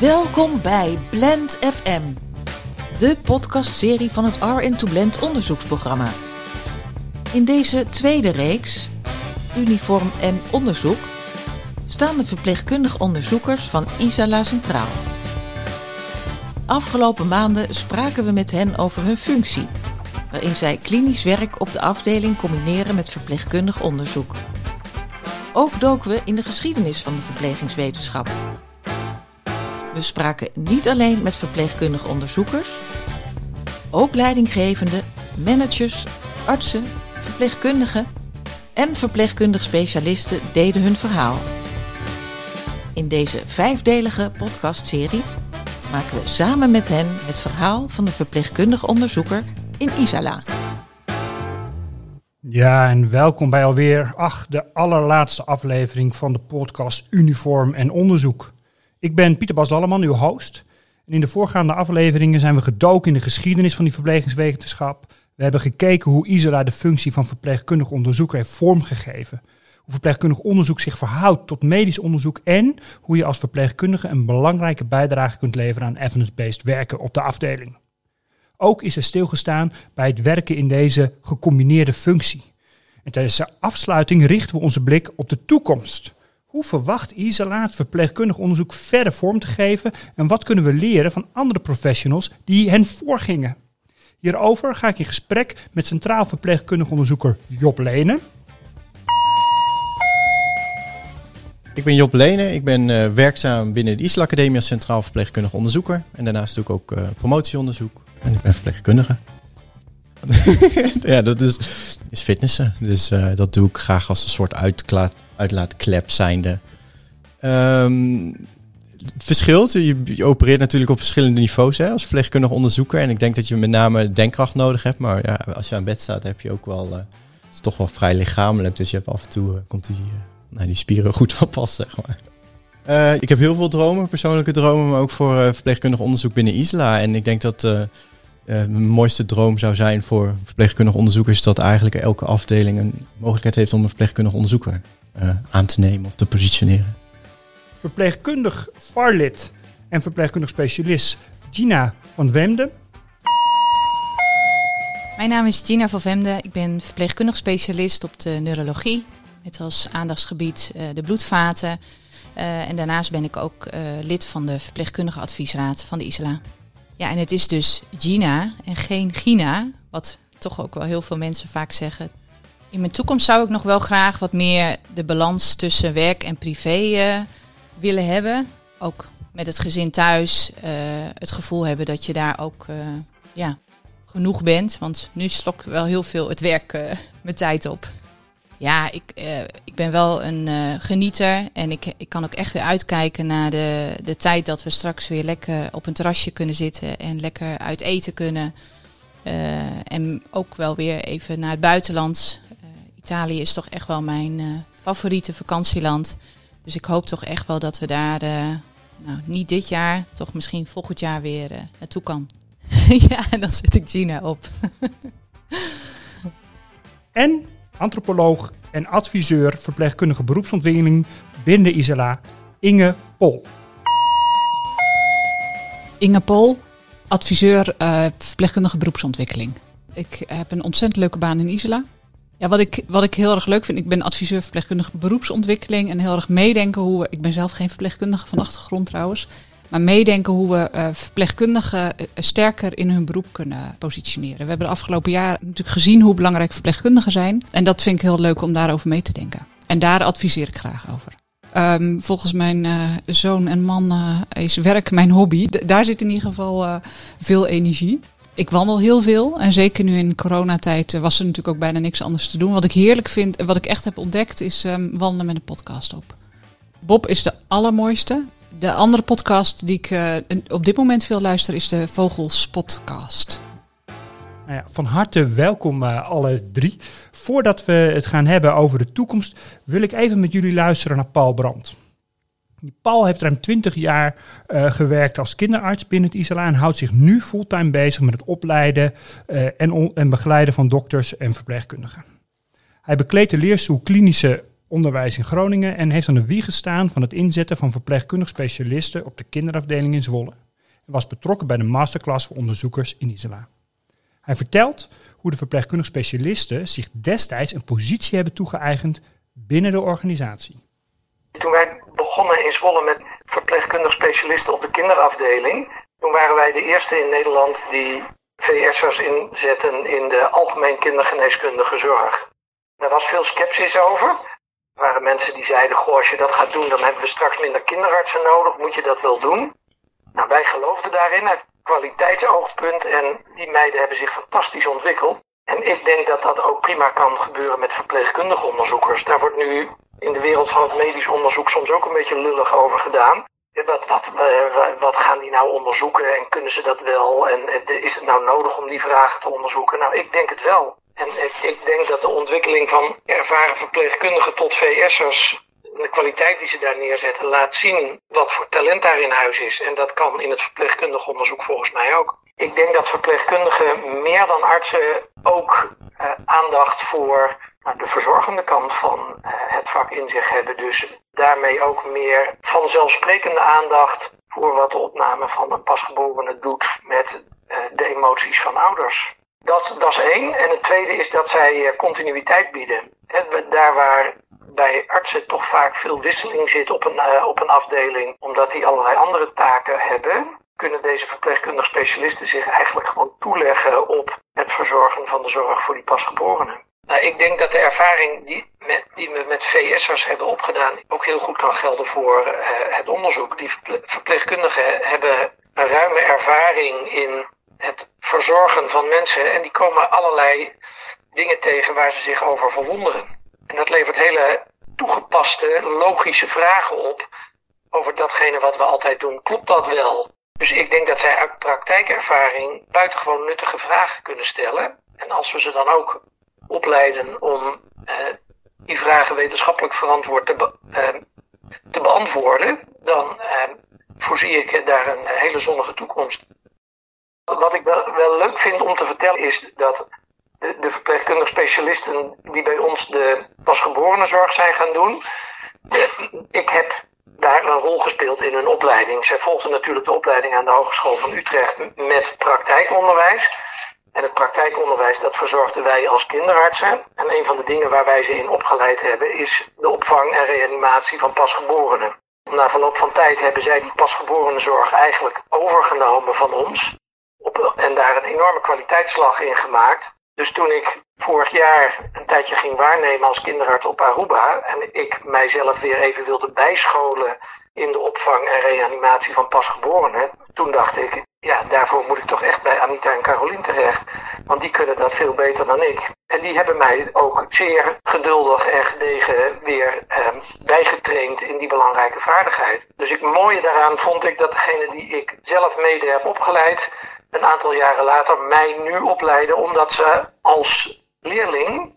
Welkom bij Blend FM, de podcastserie van het R2 Blend onderzoeksprogramma. In deze tweede reeks, Uniform en Onderzoek, staan de verpleegkundig onderzoekers van Isala Centraal. Afgelopen maanden spraken we met hen over hun functie, waarin zij klinisch werk op de afdeling combineren met verpleegkundig onderzoek. Ook doken we in de geschiedenis van de verplegingswetenschap. We spraken niet alleen met verpleegkundige onderzoekers, ook leidinggevende, managers, artsen, verpleegkundigen en verpleegkundig specialisten deden hun verhaal. In deze vijfdelige podcastserie maken we samen met hen het verhaal van de verpleegkundig onderzoeker in Isala. Ja, en welkom bij alweer ach, de allerlaatste aflevering van de podcast Uniform en Onderzoek. Ik ben Pieter Bas Dalleman, uw host. En in de voorgaande afleveringen zijn we gedoken in de geschiedenis van die verplegingswetenschap. We hebben gekeken hoe Isra de functie van verpleegkundig onderzoeker heeft vormgegeven. Hoe verpleegkundig onderzoek zich verhoudt tot medisch onderzoek en hoe je als verpleegkundige een belangrijke bijdrage kunt leveren aan evidence-based werken op de afdeling. Ook is er stilgestaan bij het werken in deze gecombineerde functie. En tijdens de afsluiting richten we onze blik op de toekomst. Hoe verwacht Isala het verpleegkundig onderzoek verder vorm te geven en wat kunnen we leren van andere professionals die hen voorgingen? Hierover ga ik in gesprek met Centraal Verpleegkundig Onderzoeker Job Lenen. Ik ben Job Lenen, ik ben uh, werkzaam binnen de ISLA Academie als Centraal Verpleegkundig Onderzoeker. En daarnaast doe ik ook uh, promotieonderzoek en ik ben verpleegkundige. ja, dat is, is fitnessen. Dus uh, dat doe ik graag als een soort uitlaat, uitlaatklep zijnde. Um, verschilt. Je, je, opereert natuurlijk op verschillende niveaus hè, als verpleegkundig onderzoeker. En ik denk dat je met name denkkracht nodig hebt. Maar ja, als je aan bed staat, heb je ook wel. Uh, het is toch wel vrij lichamelijk. Dus je hebt af en toe uh, komt die, nou, die spieren goed van pas, zeg maar. Ik heb heel veel dromen, persoonlijke dromen, maar ook voor verpleegkundig onderzoek binnen ISLA. En ik denk dat mijn mooiste droom zou zijn voor verpleegkundig onderzoekers dat eigenlijk elke afdeling een mogelijkheid heeft om een verpleegkundig onderzoeker uh, aan te nemen of te positioneren. Verpleegkundig VARLid en verpleegkundig specialist Gina van Wemden. Mijn naam is Gina van Vemde. Ik ben verpleegkundig specialist op de neurologie. Met als aandachtsgebied uh, de bloedvaten. Uh, en daarnaast ben ik ook uh, lid van de verpleegkundige adviesraad van de ISLA. Ja, en het is dus Gina en geen Gina. Wat toch ook wel heel veel mensen vaak zeggen. In mijn toekomst zou ik nog wel graag wat meer de balans tussen werk en privé willen hebben. Ook met het gezin thuis. het gevoel hebben dat je daar ook ja, genoeg bent. Want nu slokt wel heel veel het werk mijn tijd op. Ja, ik, uh, ik ben wel een uh, genieter en ik, ik kan ook echt weer uitkijken naar de, de tijd dat we straks weer lekker op een terrasje kunnen zitten en lekker uit eten kunnen. Uh, en ook wel weer even naar het buitenland. Italië is toch echt wel mijn favoriete vakantieland. Dus ik hoop toch echt wel dat we daar, nou niet dit jaar, toch misschien volgend jaar weer naartoe kan. ja, dan zet ik Gina op. en antropoloog en adviseur verpleegkundige beroepsontwikkeling binnen de ISLA, Inge Pol. Inge Pol, adviseur uh, verpleegkundige beroepsontwikkeling. Ik heb een ontzettend leuke baan in Isla. Ja, wat ik, wat ik heel erg leuk vind, ik ben adviseur verpleegkundige beroepsontwikkeling en heel erg meedenken hoe ik ben zelf geen verpleegkundige van achtergrond trouwens, maar meedenken hoe we uh, verpleegkundigen uh, sterker in hun beroep kunnen positioneren. We hebben de afgelopen jaren natuurlijk gezien hoe belangrijk verpleegkundigen zijn. En dat vind ik heel leuk om daarover mee te denken. En daar adviseer ik graag over. Um, volgens mijn uh, zoon en man is werk mijn hobby. Daar zit in ieder geval veel energie. Ik wandel heel veel. En zeker nu in coronatijd was er natuurlijk ook bijna niks anders te doen. Wat ik heerlijk vind en wat ik echt heb ontdekt is um, wandelen met een podcast op. Bob is de allermooiste. De andere podcast die ik uh, op dit moment veel luister is de Vogels Podcast. Nou ja, van harte welkom uh, alle drie. Voordat we het gaan hebben over de toekomst, wil ik even met jullie luisteren naar Paul Brandt. Paul heeft ruim 20 jaar uh, gewerkt als kinderarts binnen het ISLA en houdt zich nu fulltime bezig met het opleiden en, en begeleiden van dokters en verpleegkundigen. Hij bekleedt de leerstoel klinische onderwijs in Groningen en heeft aan de wieg gestaan van het inzetten van verpleegkundig specialisten op de kinderafdeling in Zwolle. En was betrokken bij de masterclass voor onderzoekers in Isela. Hij vertelt hoe de verpleegkundig specialisten zich destijds een positie hebben toegeëigend binnen de organisatie. Toen wij begonnen in Zwolle met verpleegkundig specialisten op de kinderafdeling, toen waren wij de eerste in Nederland die VS'ers inzetten in de algemeen kindergeneeskundige zorg. Daar was veel sceptisch over. Waren mensen die zeiden, goh, als je dat gaat doen, dan hebben we straks minder kinderartsen nodig. Moet je dat wel doen? Nou, wij geloofden daarin uit kwaliteitsoogpunt en die meiden hebben zich fantastisch ontwikkeld. En ik denk dat dat ook prima kan gebeuren met verpleegkundige onderzoekers. Daar wordt nu in de wereld van het medisch onderzoek soms ook een beetje lullig over gedaan. Wat, wat, eh, wat gaan die nou onderzoeken en kunnen ze dat wel? En is het nou nodig om die vragen te onderzoeken? Nou, ik denk het wel. En ik, denk dat de ontwikkeling van ervaren verpleegkundigen tot VS'ers de kwaliteit die ze daar neerzetten laat zien wat voor talent daar in huis is. En dat kan in het verpleegkundig onderzoek volgens mij ook. Ik denk dat verpleegkundigen meer dan artsen ook uh, aandacht voor nou, de verzorgende kant van uh, het vak in zich hebben. Dus daarmee ook meer vanzelfsprekende aandacht voor wat de opname van een pasgeborene doet met uh, de emoties van ouders. Dat, dat is één. En het tweede is dat zij continuïteit bieden. Daar waar bij artsen toch vaak veel wisseling zit op een, uh, op een afdeling, omdat die allerlei andere taken hebben, kunnen deze verpleegkundige specialisten zich eigenlijk gewoon toeleggen op het verzorgen van de zorg voor die pasgeborenen. Nou, ik denk dat de ervaring die, met, die we met VS'ers hebben opgedaan ook heel goed kan gelden voor uh, het onderzoek. Die verpleegkundigen hebben een ruime ervaring in het verzorgen van mensen en die komen allerlei dingen tegen waar ze zich over verwonderen. En dat levert hele toegepaste, logische vragen op over datgene wat we altijd doen. Klopt dat wel? Dus ik denk dat zij uit praktijkervaring buitengewoon nuttige vragen kunnen stellen. En als we ze dan ook opleiden om eh, die vragen wetenschappelijk verantwoord te, be eh, te beantwoorden, dan eh, voorzie ik daar een hele zonnige toekomst. Wat ik wel, wel leuk vind om te vertellen is dat de, verpleegkundige specialisten die bij ons de pasgeborene zijn gaan doen. ik heb daar een rol gespeeld in hun opleiding. Zij volgden natuurlijk de opleiding aan de Hogeschool van Utrecht met praktijkonderwijs. En het praktijkonderwijs, dat verzorgden wij als kinderartsen. En een van de dingen waar wij ze in opgeleid hebben, is de opvang en reanimatie van pasgeborenen. Na verloop van tijd hebben zij die pasgeborene eigenlijk overgenomen van ons. Op, en daar een enorme kwaliteitsslag in gemaakt. Dus toen ik vorig jaar een tijdje ging waarnemen als kinderarts op Aruba en ik mijzelf weer even wilde bijscholen in de opvang en reanimatie van pasgeborenen, toen dacht ik, ja, daarvoor moet ik toch echt bij Anita en Carolien terecht, want die kunnen dat veel beter dan ik. En die hebben mij ook zeer geduldig en gedegen weer eh, bijgetraind in die belangrijke vaardigheid. Dus het mooie daaraan vond ik dat degene die ik zelf mede heb opgeleid, een aantal jaren later mij nu opleiden, omdat ze als leerling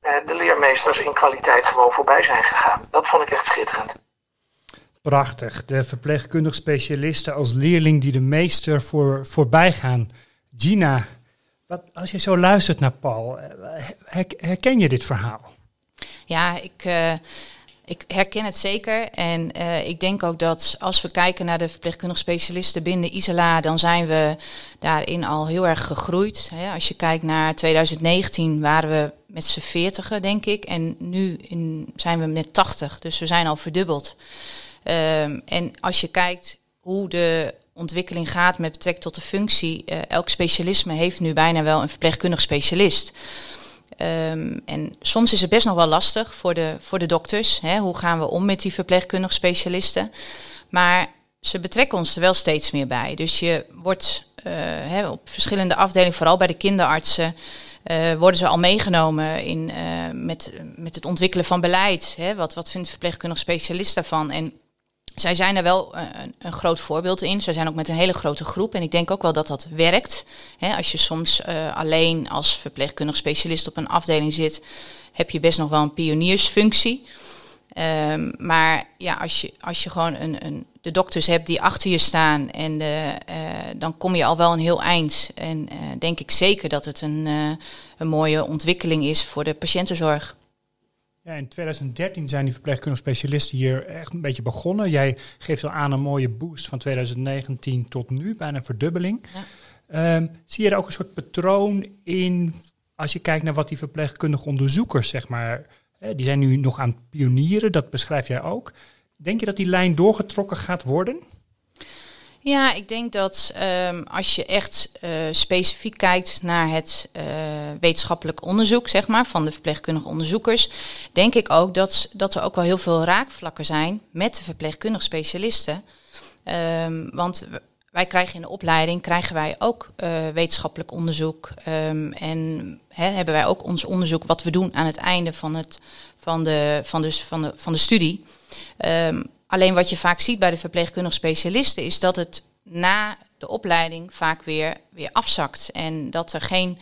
eh, de leermeesters in kwaliteit gewoon voorbij zijn gegaan. Dat vond ik echt schitterend. Prachtig. De verpleegkundig specialisten als leerling die de meester voor, voorbij gaan. Gina, wat, als je zo luistert naar Paul, eh, herken je dit verhaal? Ja, ik, uh, ik herken het zeker. En uh, ik denk ook dat als we kijken naar de verpleegkundige specialisten binnen Isala, dan zijn we daarin al heel erg gegroeid. Als je kijkt naar 2019 waren we met z'n 40, denk ik. En nu zijn we met 80. Dus we zijn al verdubbeld. Um, en als je kijkt hoe de ontwikkeling gaat met betrekking tot de functie, uh, elk specialisme heeft nu bijna wel een verpleegkundig specialist. Um, en soms is het best nog wel lastig voor de, voor de dokters. Hè? Hoe gaan we om met die verpleegkundige specialisten? Maar ze betrekken ons er wel steeds meer bij. Dus je wordt uh, hè, op verschillende afdelingen, vooral bij de kinderartsen, uh, worden ze al meegenomen in, uh, met, met het ontwikkelen van beleid. Hè? Wat, wat vindt verpleegkundige specialist daarvan? En zij zijn er wel een, een, groot voorbeeld in. Zij zijn ook met een hele grote groep. En ik denk ook wel dat dat werkt. als je soms uh, alleen als verpleegkundig specialist op een afdeling zit, heb je best nog wel een pioniersfunctie. Um, maar ja, als je, als je gewoon een, een, de dokters hebt die achter je staan, en de, uh, dan kom je al wel een heel eind. En denk ik zeker dat het een, een mooie ontwikkeling is voor de patiëntenzorg. Ja, in 2013 zijn die verpleegkundige specialisten hier echt een beetje begonnen. Jij geeft al aan een mooie boost van 2019 tot nu, bijna een verdubbeling. Ja. Ehm, zie je er ook een soort patroon in als je kijkt naar wat die verpleegkundige onderzoekers, zeg maar, die zijn nu nog aan het pionieren, dat beschrijf jij ook. Denk je dat die lijn doorgetrokken gaat worden? Ja, ik denk dat ehm, als je echt eh, specifiek kijkt naar het eh, wetenschappelijk onderzoek, zeg maar, van de verpleegkundige onderzoekers, denk ik ook dat, dat er ook wel heel veel raakvlakken zijn met de verpleegkundige specialisten. Ehm, want wij krijgen in de opleiding krijgen wij ook eh, wetenschappelijk onderzoek ehm, en hebben wij ook ons onderzoek wat we doen aan het einde van, het, van, de, van, dus van, de, van de studie. Alleen wat je vaak ziet bij de verpleegkundige specialisten is dat het na de opleiding vaak weer, weer afzakt. En dat er geen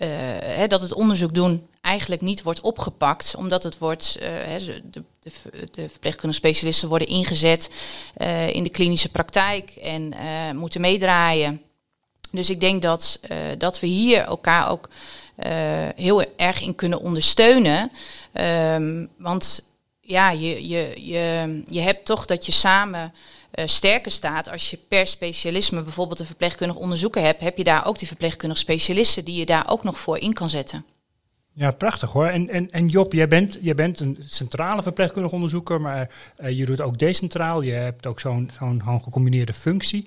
eh, dat het onderzoek doen eigenlijk niet wordt opgepakt, omdat het wordt, eh, de, de, de verpleegkundige specialisten worden ingezet eh, in de klinische praktijk en moeten meedraaien. Dus ik denk dat, dat we hier elkaar ook heel erg in kunnen ondersteunen. Ehm, want ja, je, je, je, je hebt toch dat je samen eh, sterker staat. Als je per specialisme bijvoorbeeld een verpleegkundig onderzoeker hebt, heb je daar ook die verpleegkundige specialisten die je daar ook nog voor in kan zetten. Ja, prachtig hoor. En, en, en Job, jij bent, jij bent een centrale verpleegkundig onderzoeker, maar eh, je doet ook decentraal. Je hebt ook zo'n zo'n gecombineerde functie.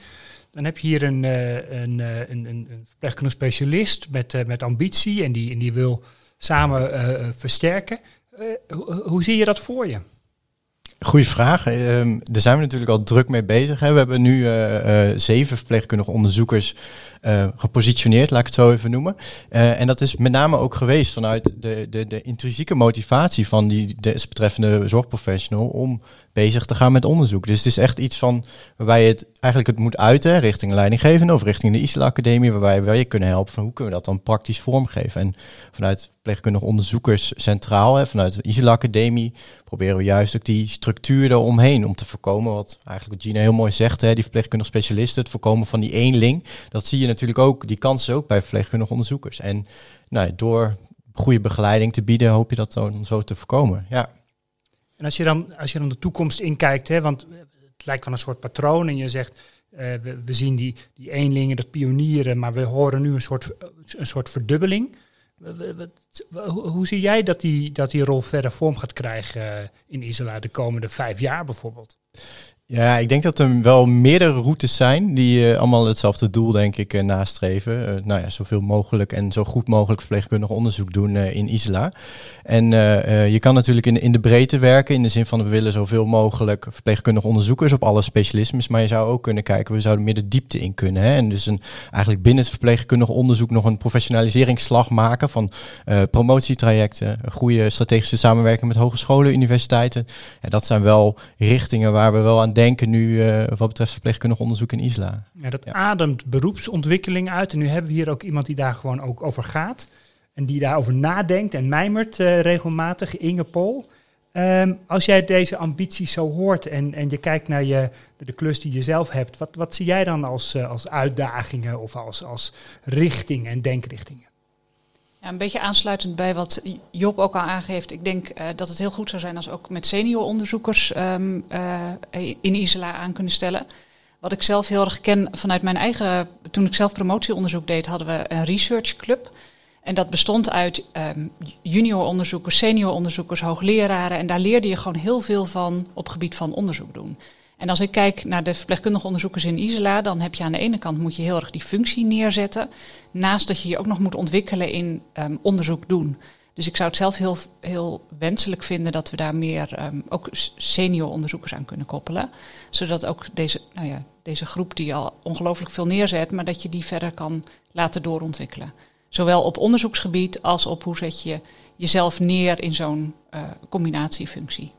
Dan heb je hier een, eh, een, een, een, verpleegkundig specialist met, met ambitie en die, en die wil samen versterken. Eh, hoe, hoe zie je dat voor je? Goeie vraag. Ehm, daar zijn we natuurlijk al druk mee bezig. Hè. We hebben nu eh, eh, zeven verpleegkundige onderzoekers eh, gepositioneerd, laat ik het zo even noemen. Eh, en dat is met name ook geweest vanuit de, de, de intrinsieke motivatie van die desbetreffende zorgprofessional om bezig te gaan met onderzoek. Dus het is echt iets van waarbij je het eigenlijk het moet uiten richting leidinggevende of richting de ISLA Academie, waarbij wij je kunnen helpen van hoe kunnen we dat dan praktisch vormgeven. En vanuit verpleegkundige onderzoekers centraal, hè, vanuit de ISLA Academie, proberen we juist ook die structuur eromheen om te voorkomen, wat eigenlijk Gina heel mooi zegt, hè, die verpleegkundige specialisten, het voorkomen van die eenling. Dat zie je natuurlijk ook, die kansen ook bij verpleegkundige onderzoekers. En nou, door goede begeleiding te bieden, hoop je dat dan zo te voorkomen. Ja. En als je dan, als je dan de toekomst inkijkt, hè, want het lijkt wel een soort patroon en je zegt, eh, we, zien die, die eenlingen, dat pionieren, maar we horen nu een soort, een soort verdubbeling. Hoe, hoe zie jij dat die, dat die rol verder vorm gaat krijgen eh, in Isla de komende vijf jaar bijvoorbeeld? Ja, ik denk dat er wel meerdere routes zijn die eh, allemaal hetzelfde doel, denk ik, eh, nastreven. Eh, nou ja, zoveel mogelijk en zo goed mogelijk verpleegkundig onderzoek doen in Isla. En je kan natuurlijk in, in de breedte werken, in de zin van we willen zoveel mogelijk verpleegkundig onderzoekers op alle specialismes. Maar je zou ook kunnen kijken, we zouden meer de diepte in kunnen. Hè? En dus een, eigenlijk binnen het verpleegkundig onderzoek nog een professionaliseringsslag maken van promotietrajecten, goede strategische samenwerking met hogescholen, universiteiten. Ja, dat zijn wel richtingen waar we wel aan denken nu eh, wat betreft verpleegkundig onderzoek in Isla. Ja, dat Ja. ademt beroepsontwikkeling uit. En nu hebben we hier ook iemand die daar gewoon ook over gaat. En die daarover nadenkt en mijmert eh, regelmatig, Inge Pol. Ehm, als jij deze ambities zo hoort en, en je kijkt naar je, de klus die je zelf hebt, wat, wat zie jij dan als, eh, als uitdagingen of als, als richtingen en denkrichtingen? Ja, een beetje aansluitend bij wat Job ook al aangeeft. Ik denk eh, dat het heel goed zou zijn als ook met senior onderzoekers ehm, eh, in ISLA aan kunnen stellen. Wat ik zelf heel erg ken vanuit mijn eigen... Toen ik zelf promotieonderzoek deed, hadden we een researchclub. En dat bestond uit ehm, junior onderzoekers, senior onderzoekers, hoogleraren. En daar leerde je gewoon heel veel van op gebied van onderzoek doen. En als ik kijk naar de verpleegkundige onderzoekers in Isla, dan heb je aan de ene kant moet je heel erg die functie neerzetten. Naast dat je je ook nog moet ontwikkelen in ehm, onderzoek doen. Dus ik zou het zelf heel, heel wenselijk vinden dat we daar meer ehm, ook senior onderzoekers aan kunnen koppelen. Zodat ook deze, nou ja, deze groep die al ongelooflijk veel neerzet, maar dat je die verder kan laten doorontwikkelen. Zowel op onderzoeksgebied als op hoe zet je jezelf neer in zo'n eh, combinatiefunctie.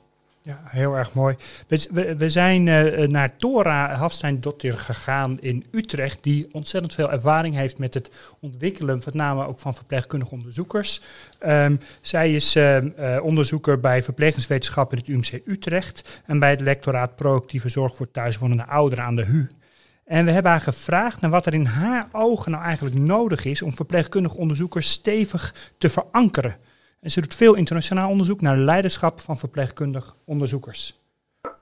Ja, heel erg mooi. We, we, zijn eh, naar Tora Hafstein-Dottir gegaan in Utrecht, die ontzettend veel ervaring heeft met het ontwikkelen, met name ook van verpleegkundige onderzoekers. Ehm, zij is eh, eh, onderzoeker bij verplegingswetenschap in het UMC Utrecht en bij het lectoraat proactieve zorg voor thuiswonende ouderen aan de HU. En we hebben haar gevraagd naar wat er in haar ogen nou eigenlijk nodig is om verpleegkundige onderzoekers stevig te verankeren. En ze doet veel internationaal onderzoek naar leiderschap van verpleegkundig onderzoekers.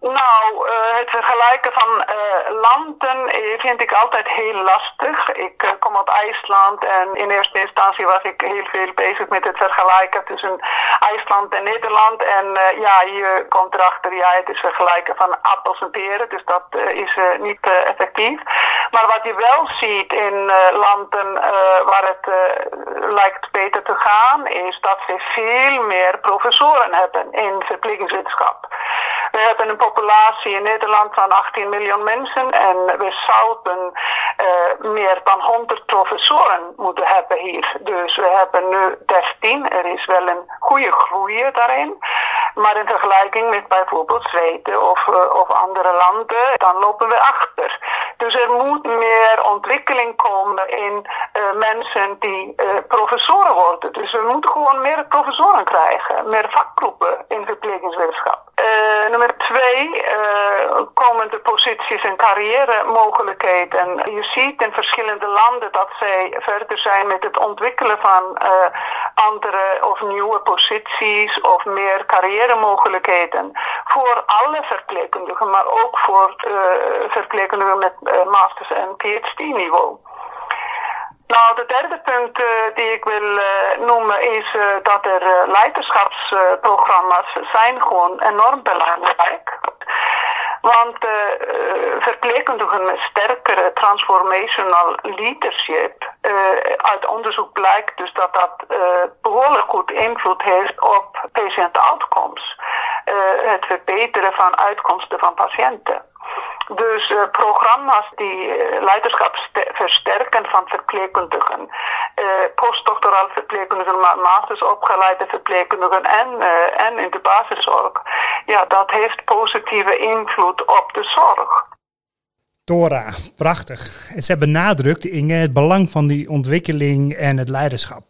Nou, uh, het vergelijken van uh, landen vind ik altijd heel lastig. Ik kom uit IJsland en in eerste instantie was ik heel veel bezig met het vergelijken tussen IJsland en Nederland. En ja, je komt erachter, ja, het is vergelijken van appels en peren, dus dat is niet effectief. Maar wat je wel ziet in landen waar het lijkt beter te gaan, is dat ze veel meer professoren hebben in verplegingswetenschap. We hebben een populatie in Nederland van 18 miljoen mensen en we zouden uh, meer dan 100 professoren moeten hebben hier. Dus we hebben nu 13. Er is wel een goede groei daarin. Maar in vergelijking met bijvoorbeeld Zweden of, uh, of andere landen, dan lopen we achter. Dus er moet meer ontwikkeling komen in uh, mensen die professoren worden. Dus we moeten gewoon meer professoren krijgen, meer vakgroepen in verplegingswetenschap. nummer twee komen de posities en carrière-mogelijkheden. Je ziet in verschillende landen dat zij verder zijn met het ontwikkelen van uh, andere of nieuwe posities of meer carrière-mogelijkheden. Voor alle verpleegkundigen, maar ook voor uh, verpleegkundigen met uh, masters- en PhD-niveau. Nou, de derde punt uh, die ik wil uh, noemen is dat er leiderschapsprogramma's zijn gewoon enorm belangrijk. Want verpleegkundigen met sterkere transformational leadership, uit onderzoek blijkt dus dat dat behoorlijk goed invloed heeft op patient outcomes. het verbeteren van uitkomsten van patiënten. Dus uh, programma's die uh, leiderschap versterken van verpleegkundigen, uh, postdoctoraal verpleegkundigen, maar masters opgeleide verpleegkundigen en, en in de basiszorg, ja, dat heeft positieve invloed op de zorg. Dora, prachtig. En zij benadrukt, Inge, het belang van die ontwikkeling en het leiderschap.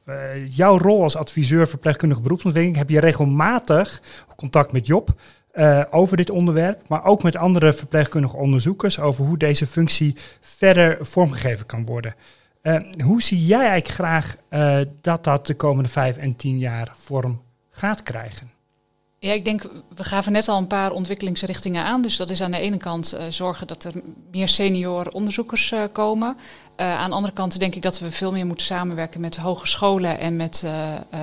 jouw rol als adviseur verpleegkundige beroepsontwikkeling heb je regelmatig contact met Job. Uh, over dit onderwerp, maar ook met andere verpleegkundige onderzoekers over hoe deze functie verder vormgegeven kan worden. Uh, hoe zie jij eigenlijk graag uh, dat dat de komende vijf en tien jaar vorm gaat krijgen? Ja, ik denk, we gaven net al een paar ontwikkelingsrichtingen aan. Dus dat is aan de ene kant zorgen dat er meer senior onderzoekers komen. aan de andere kant denk ik dat we veel meer moeten samenwerken met hogescholen en met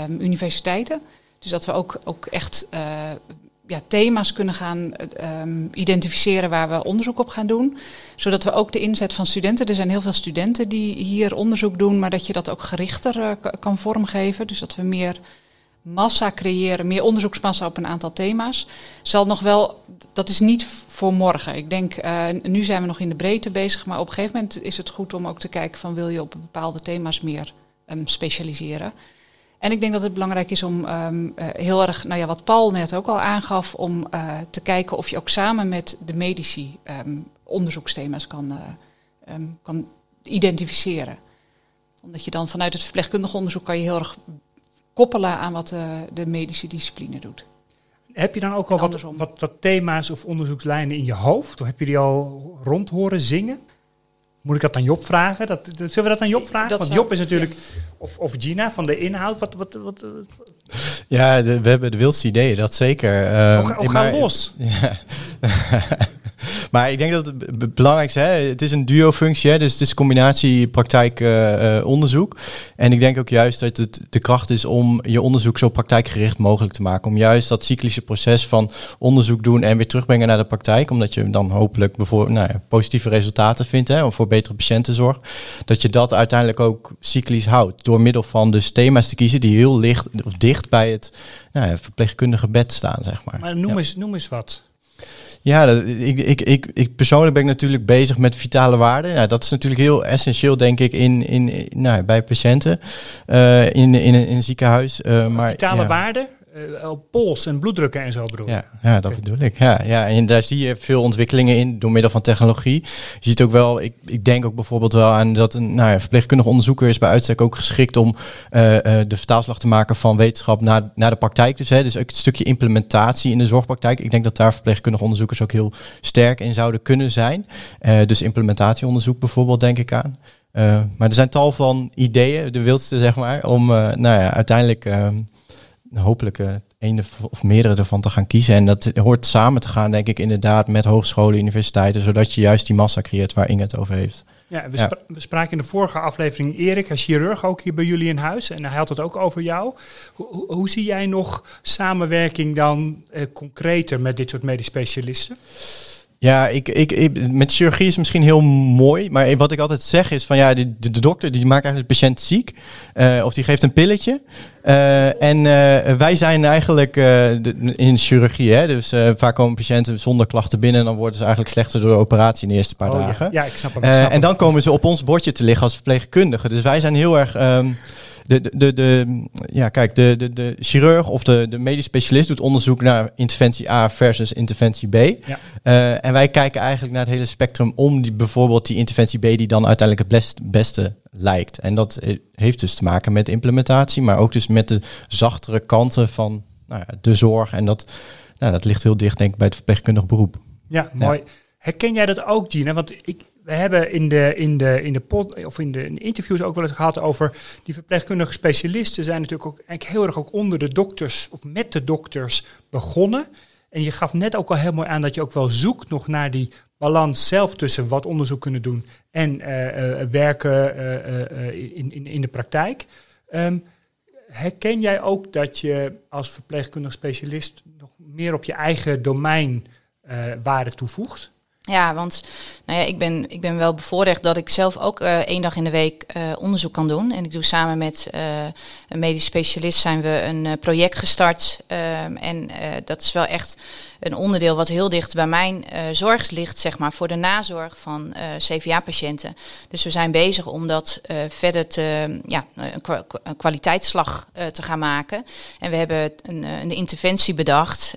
universiteiten. Dus dat we ook, ook echt ja, thema's kunnen gaan um, identificeren waar we onderzoek op gaan doen. Zodat we ook de inzet van studenten, er zijn heel veel studenten die hier onderzoek doen, maar dat je dat ook gerichter uh, kan vormgeven. Dus dat we meer massa creëren, meer onderzoeksmassa op een aantal thema's. Zal nog wel, dat is niet voor morgen. Ik denk, uh, nu zijn we nog in de breedte bezig, maar op een gegeven moment is het goed om ook te kijken van wil je op bepaalde thema's meer um, specialiseren. En ik denk dat het belangrijk is om um, uh, heel erg, nou ja, wat Paul net ook al aangaf, om uh, te kijken of je ook samen met de medici um, onderzoeksthema's kan, uh, um, kan identificeren. Omdat je dan vanuit het verpleegkundig onderzoek kan je heel erg koppelen aan wat de medische discipline doet. Heb je dan ook al wat, wat, wat, thema's of onderzoekslijnen in je hoofd? Of heb je die al rond horen zingen? Moet ik dat aan Job vragen? Dat, dat, zullen we dat aan Job vragen? Want Job is natuurlijk, of, of Gina, van de inhoud. Wat, wat, wat, ja, de, we hebben de wildste ideeën, dat zeker. Uh, oh, oh, ga los. Ja. maar ik denk dat het belangrijkste, hè, het is een duo-functie, dus het is combinatie praktijk-onderzoek. Uh, en ik denk ook juist dat het de kracht is om je onderzoek zo praktijkgericht mogelijk te maken. Om juist dat cyclische proces van onderzoek doen en weer terugbrengen naar de praktijk. Omdat je dan hopelijk bijvoorbeeld nou ja, positieve resultaten vindt, hè, voor betere patiëntenzorg. Dat je dat uiteindelijk ook cyclisch houdt. Door middel van dus thema's te kiezen die heel licht of dicht bij het nou ja, verpleegkundige bed staan, zeg maar. Maar noem, eens, noem eens wat. Ja, dat, ik, ik, ik, ik persoonlijk ben ik natuurlijk bezig met vitale waarden. Ja, dat is natuurlijk heel essentieel, denk ik, in, in, nou, bij patiënten uh, in, in, in een ziekenhuis. Uh, maar, vitale ja. waarden? Uh, pols en bloeddrukken en zo bedoel ja, ja, dat bedoel ik. Ja, ja, en daar zie je veel ontwikkelingen in door middel van technologie. Je ziet ook wel, ik, ik denk ook bijvoorbeeld wel aan dat een nou ja, verpleegkundig onderzoeker is bij uitstek ook geschikt om uh, uh, de vertaalslag te maken van wetenschap naar, naar de praktijk. Dus, hè, dus ook het stukje implementatie in de zorgpraktijk. Ik denk dat daar verpleegkundige onderzoekers ook heel sterk in zouden kunnen zijn. dus implementatieonderzoek bijvoorbeeld, denk ik aan. maar er zijn tal van ideeën, de wildste zeg maar, om nou ja, uiteindelijk hopelijk uh, een of meerdere ervan te gaan kiezen. En dat hoort samen te gaan, denk ik, inderdaad, met hogescholen, universiteiten, zodat je juist die massa creëert waar Inge het over heeft. Ja, we, we, spraken in de vorige aflevering Erik, een chirurg, ook hier bij jullie in huis. En hij had het ook over jou. Hoe, hoe zie jij nog samenwerking dan eh, concreter met dit soort medisch specialisten? Ja, ik, ik, met chirurgie is misschien heel mooi. Maar wat ik altijd zeg is van ja, de, de, dokter die maakt eigenlijk de patiënt ziek. Uh, of die geeft een pilletje. Uh, en uh, wij zijn eigenlijk de, in chirurgie. Hè, dus vaak komen patiënten zonder klachten binnen. En dan worden ze eigenlijk slechter door de operatie in de eerste paar oh, dagen. Ja. ja, ik snap hem. en dan komen ze op ons bordje te liggen als verpleegkundige. Dus wij zijn heel erg. Um, de, de, de, de, ja, kijk, de, de, de chirurg of de, de medisch specialist doet onderzoek naar interventie A versus interventie B. Ja. Uh, en wij kijken eigenlijk naar het hele spectrum om die, bijvoorbeeld die interventie B die dan uiteindelijk het best, beste lijkt. En dat eh, heeft dus te maken met implementatie, maar ook dus met de zachtere kanten van nou ja, de zorg. En dat, nou, dat ligt heel dicht denk ik bij het verpleegkundig beroep. Ja, mooi. Herken jij dat ook, Gina? Want ik, we hebben in de, in de, in de, pod, of in de, in de interviews ook wel eens gehad over die verpleegkundige specialisten zijn natuurlijk ook eigenlijk heel erg ook onder de dokters of met de dokters begonnen. En je gaf net ook al heel mooi aan dat je ook wel zoekt nog naar die balans zelf tussen wat onderzoek kunnen doen en uh, uh, werken uh, in, in, in de praktijk. Um, herken jij ook dat je als verpleegkundig specialist nog meer op je eigen domein waarde toevoegt? Ja, want nou ja, ik, ben, ik ben wel bevoorrecht dat ik zelf ook uh, één dag in de week uh, onderzoek kan doen. En ik doe samen met uh, een medisch specialist zijn we een project gestart. Ehm, en dat is wel echt een onderdeel wat heel dicht bij mijn uh, zorg ligt, zeg maar, voor de nazorg van uh, eh, CVA-patiënten. Dus we zijn bezig om dat uh, verder te, ja, een, kwa een kwaliteitsslag te gaan maken. En we hebben een, een interventie bedacht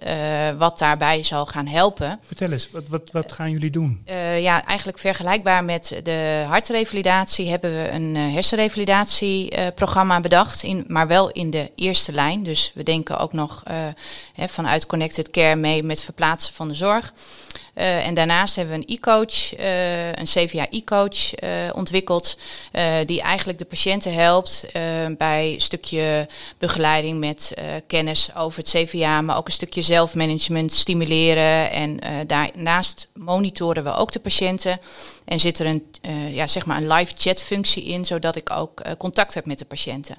wat daarbij zal gaan helpen. Vertel eens, wat, wat, wat gaan jullie doen? ja, eigenlijk vergelijkbaar met de hartrevalidatie hebben we een hersenrevalidatieprogramma bedacht, in, maar wel in de eerste lijn. Dus we denken ook nog hè, vanuit Connected Care mee met verplaatsen van de zorg. Uh, en daarnaast hebben we een e-coach, uh, een CVA e-coach uh, ontwikkeld, die eigenlijk de patiënten helpt bij een stukje begeleiding met kennis over het CVA, maar ook een stukje zelfmanagement stimuleren. En daarnaast monitoren we ook de patiënten. En zit er een, ja, zeg maar een live chat functie in, zodat ik ook contact heb met de patiënten.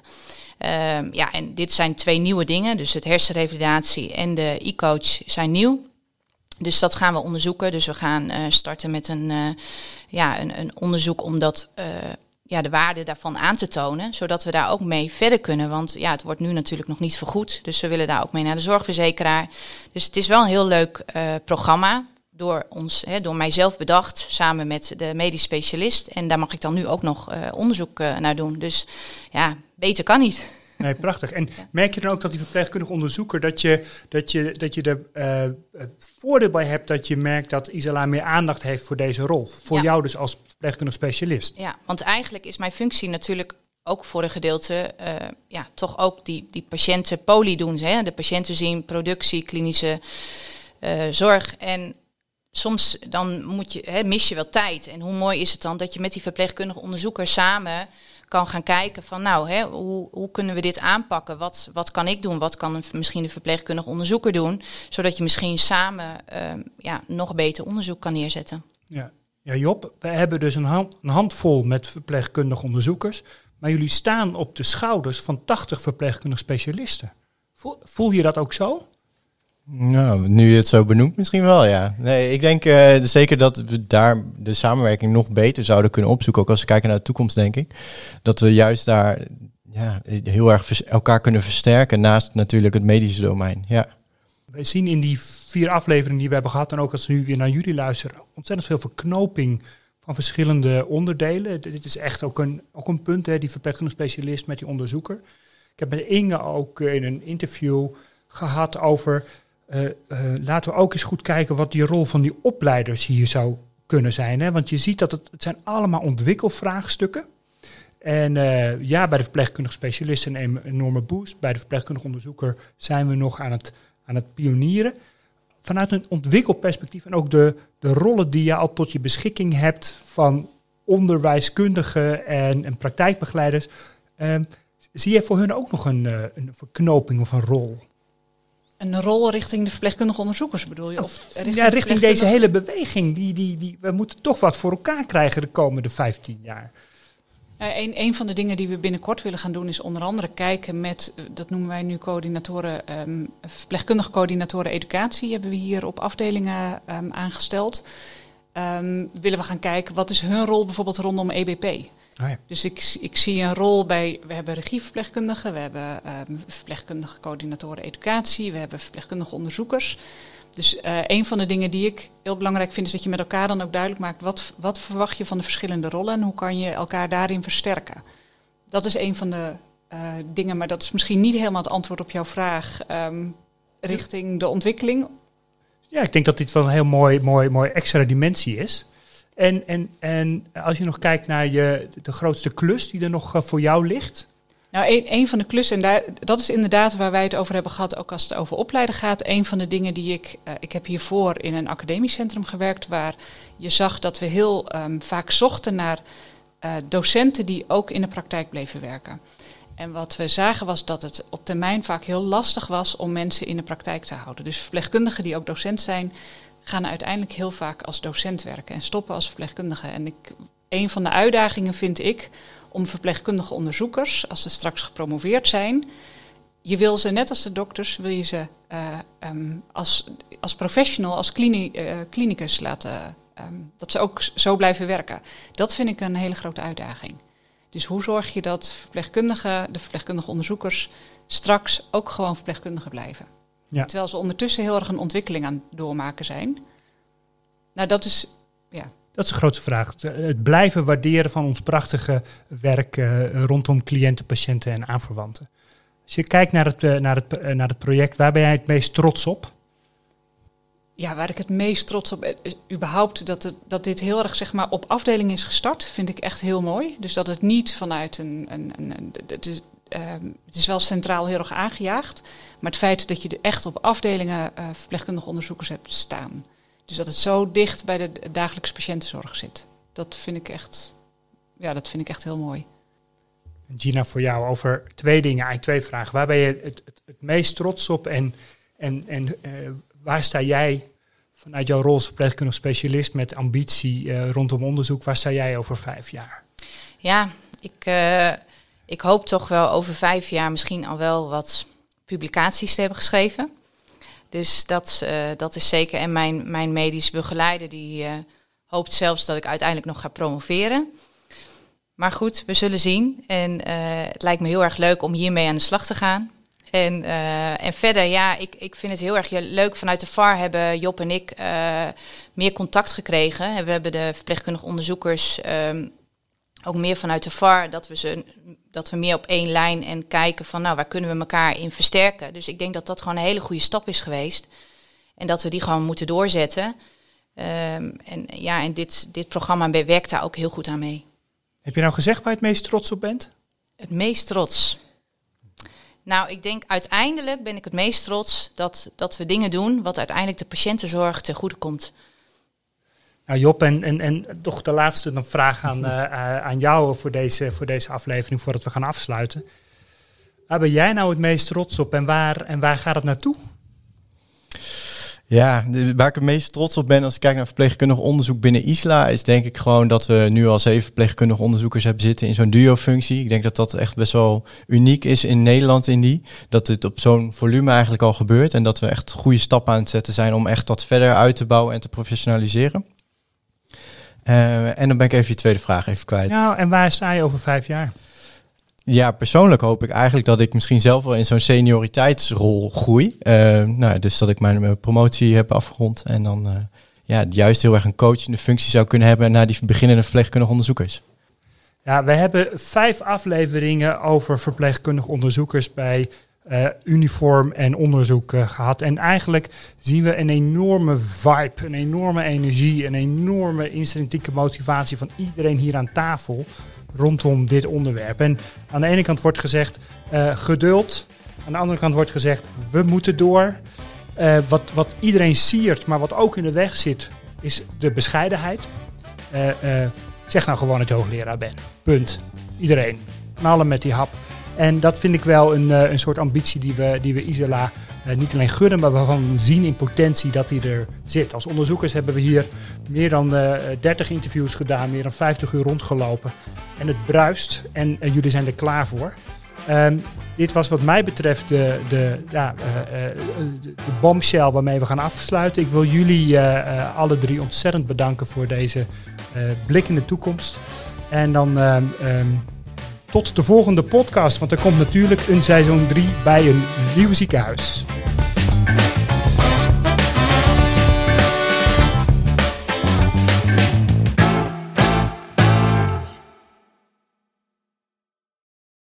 Um, ja, en dit zijn twee nieuwe dingen. Dus het hersenrevalidatie en de e-coach zijn nieuw. Dus dat gaan we onderzoeken. Dus we gaan uh, starten met een, uh, ja, een, een, onderzoek om dat, uh, ja, de waarde daarvan aan te tonen. Zodat we daar ook mee verder kunnen. Want ja, het wordt nu natuurlijk nog niet vergoed. Dus we willen daar ook mee naar de zorgverzekeraar. Dus het is wel een heel leuk programma. Door, ons, hè, door mijzelf bedacht, samen met de medisch specialist. En daar mag ik dan nu ook nog onderzoek naar doen. Dus ja, beter kan niet. Nee, prachtig. En merk je dan ook dat die verpleegkundige onderzoeker, dat je, dat je, dat je er uh, voordeel bij hebt dat je merkt dat Isala meer aandacht heeft voor deze rol? Voor jou dus als verpleegkundig specialist. Ja, want eigenlijk is mijn functie natuurlijk ook voor een gedeelte uh, ja, toch ook die, die patiënten poli doen. Hè? De patiënten zien productie, klinische uh, zorg. En soms dan moet je, hè, mis je wel tijd. En hoe mooi is het dan dat je met die verpleegkundige onderzoeker samen kan gaan kijken van nou, hè, hoe, hoe kunnen we dit aanpakken? Wat, wat kan ik doen? Wat kan misschien een verpleegkundig onderzoeker doen? Zodat je misschien samen uh, ja, nog beter onderzoek kan neerzetten. Ja. ja, Job, we hebben dus een, een handvol met verpleegkundige onderzoekers. Maar jullie staan op de schouders van 80 verpleegkundige specialisten. Voel je dat ook zo? Nou, nu je het zo benoemt, misschien wel, ja. Nee, ik denk uh, zeker dat we daar de samenwerking nog beter zouden kunnen opzoeken. Ook als we kijken naar de toekomst, denk ik. Dat we juist daar ja, heel erg elkaar kunnen versterken naast natuurlijk het medische domein. Ja. We zien in die vier afleveringen die we hebben gehad, en ook als we nu weer naar jullie luisteren, ontzettend veel verknoping van verschillende onderdelen. Dit is echt ook een, ook een punt, hè, die verpleegkundige specialist met die onderzoeker. Ik heb met Inge ook in een interview gehad over laten we ook eens goed kijken wat die rol van die opleiders hier zou kunnen zijn. Hè? Want je ziet dat het, het zijn allemaal ontwikkelvraagstukken. En uh, ja, bij de verpleegkundige specialist een enorme boost. Bij de verpleegkundige onderzoeker zijn we nog aan het, aan het pionieren. Vanuit een ontwikkelperspectief en ook de, de rollen die je al tot je beschikking hebt van onderwijskundigen en, praktijkbegeleiders. Uh, zie je voor hun ook nog een, een verknoping of een rol? Een rol richting de verpleegkundige onderzoekers bedoel je? Of richting ja, richting deze hele beweging. Die, die, die, we moeten toch wat voor elkaar krijgen de komende 15 jaar. een, een van de dingen die we binnenkort willen gaan doen is onder andere kijken met, dat noemen wij nu coördinatoren, um, verpleegkundige coördinatoren educatie, hebben we hier op afdelingen um, aangesteld. Um, willen we gaan kijken wat is hun rol bijvoorbeeld rondom EBP. Oh ja. Dus ik, ik zie een rol bij, we hebben regieverpleegkundigen, we hebben um, verpleegkundige coördinatoren educatie, we hebben verpleegkundige onderzoekers. Dus uh, een van de dingen die ik heel belangrijk vind, is dat je met elkaar dan ook duidelijk maakt wat, wat verwacht je van de verschillende rollen en hoe kan je elkaar daarin versterken. Dat is een van de uh, dingen, maar dat is misschien niet helemaal het antwoord op jouw vraag um, richting de ontwikkeling. Ja, ik denk dat dit wel een heel mooi, mooi, mooi extra dimensie is. En, en, en als je nog kijkt naar je, de grootste klus die er nog uh, voor jou ligt. Nou, een, een van de klussen, en daar, dat is inderdaad waar wij het over hebben gehad, ook als het over opleiden gaat. Een van de dingen die ik, uh, ik heb hiervoor in een academisch centrum gewerkt, waar je zag dat we heel um, vaak zochten naar uh, docenten die ook in de praktijk bleven werken. En wat we zagen was dat het op termijn vaak heel lastig was om mensen in de praktijk te houden. Dus verpleegkundigen die ook docent zijn, gaan uiteindelijk heel vaak als docent werken en stoppen als verpleegkundige. En ik, een van de uitdagingen vind ik om verpleegkundige onderzoekers, als ze straks gepromoveerd zijn, je wil ze net als de dokters, wil je ze uh, um, als, als professional, als klini, uh, klinicus laten, um, dat ze ook zo blijven werken. Dat vind ik een hele grote uitdaging. Dus hoe zorg je dat verpleegkundigen, de verpleegkundige onderzoekers, straks ook gewoon verpleegkundigen blijven? Ja. Terwijl ze ondertussen heel erg een ontwikkeling aan het doormaken zijn. Nou, dat is. Ja. Dat is de grootste vraag. Het blijven waarderen van ons prachtige werk uh, rondom cliënten, patiënten en aanverwanten. Als je kijkt naar het, uh, naar, het, uh, naar het project, waar ben jij het meest trots op? Ja, waar ik het meest trots op ben, is überhaupt dat, het, dat dit heel erg zeg maar, op afdeling is gestart, vind ik echt heel mooi. Dus dat het niet vanuit een. een, een, een de, uh, het is wel centraal heel erg aangejaagd. Maar het feit dat je er echt op afdelingen uh, verpleegkundige onderzoekers hebt staan. Dus dat het zo dicht bij de dagelijkse patiëntenzorg zit. Dat vind ik echt, ja, dat vind ik echt heel mooi. Gina, voor jou over twee dingen, eigenlijk twee vragen. Waar ben je het, het, het meest trots op en, en, en uh, waar sta jij vanuit jouw rol als verpleegkundig specialist met ambitie uh, rondom onderzoek, waar sta jij over vijf jaar? Ja, ik, uh, ik hoop toch wel over vijf jaar misschien al wel wat publicaties te hebben geschreven. Dus dat, uh, dat is zeker. En mijn, mijn medisch begeleider die uh, hoopt zelfs dat ik uiteindelijk nog ga promoveren. Maar goed, we zullen zien. En uh, het lijkt me heel erg leuk om hiermee aan de slag te gaan. En, en verder, ja, ik, ik vind het heel erg leuk. Vanuit de VAR hebben Job en ik meer contact gekregen. We hebben de verpleegkundige onderzoekers um, ook meer vanuit de VAR, dat we, ze, dat we meer op één lijn en kijken van nou, waar kunnen we elkaar in versterken. Dus ik denk dat dat gewoon een hele goede stap is geweest. En dat we die gewoon moeten doorzetten. Um, en ja, en dit, dit programma werkt daar ook heel goed aan mee. Heb je nou gezegd waar je het meest trots op bent? Het meest trots. Nou, ik denk uiteindelijk ben ik het meest trots dat, dat we dingen doen wat uiteindelijk de patiëntenzorg ten goede komt. Nou Job, en, en, en toch de laatste vraag aan, uh, aan jou voor deze, voor deze aflevering, voordat we gaan afsluiten. Waar ben jij nou het meest trots op en waar, en waar gaat het naartoe? Ja, waar ik het meest trots op ben als ik kijk naar verpleegkundig onderzoek binnen ISLA, is denk ik gewoon dat we nu al zeven verpleegkundige onderzoekers hebben zitten in zo'n duo-functie. Ik denk dat dat echt best wel uniek is in Nederland in die. Dat het op zo'n volume eigenlijk al gebeurt en dat we echt goede stappen aan het zetten zijn om echt dat verder uit te bouwen en te professionaliseren. Uh, en dan ben ik even je tweede vraag even kwijt. Nou, en waar sta je over vijf jaar? Ja, persoonlijk hoop ik eigenlijk dat ik misschien zelf wel in zo'n senioriteitsrol groei. Uh, nou, dus dat ik mijn, promotie heb afgerond en dan uh, ja, juist heel erg een coachende functie zou kunnen hebben naar die beginnende verpleegkundige onderzoekers. Ja, we hebben vijf afleveringen over verpleegkundige onderzoekers bij uh, uniform en onderzoek uh, gehad. En eigenlijk zien we een enorme vibe, een enorme energie, een enorme intrinsieke motivatie van iedereen hier aan tafel rondom dit onderwerp. En aan de ene kant wordt gezegd uh, geduld, aan de andere kant wordt gezegd we moeten door. wat, wat iedereen siert, maar wat ook in de weg zit, is de bescheidenheid. zeg nou gewoon dat je hoogleraar bent. Punt. Iedereen. Knallen met die hap. En dat vind ik wel een, een soort ambitie die we, die we Isola niet alleen gunnen, maar waarvan we zien in potentie dat hij er zit. Als onderzoekers hebben we hier meer dan 30 interviews gedaan, meer dan 50 uur rondgelopen. En het bruist en jullie zijn er klaar voor. Um, dit was wat mij betreft de, de, ja, de, de bombshell waarmee we gaan afsluiten. Ik wil jullie alle drie ontzettend bedanken voor deze blik in de toekomst. En dan um, tot de volgende podcast, want er komt natuurlijk een seizoen 3 bij een nieuw ziekenhuis.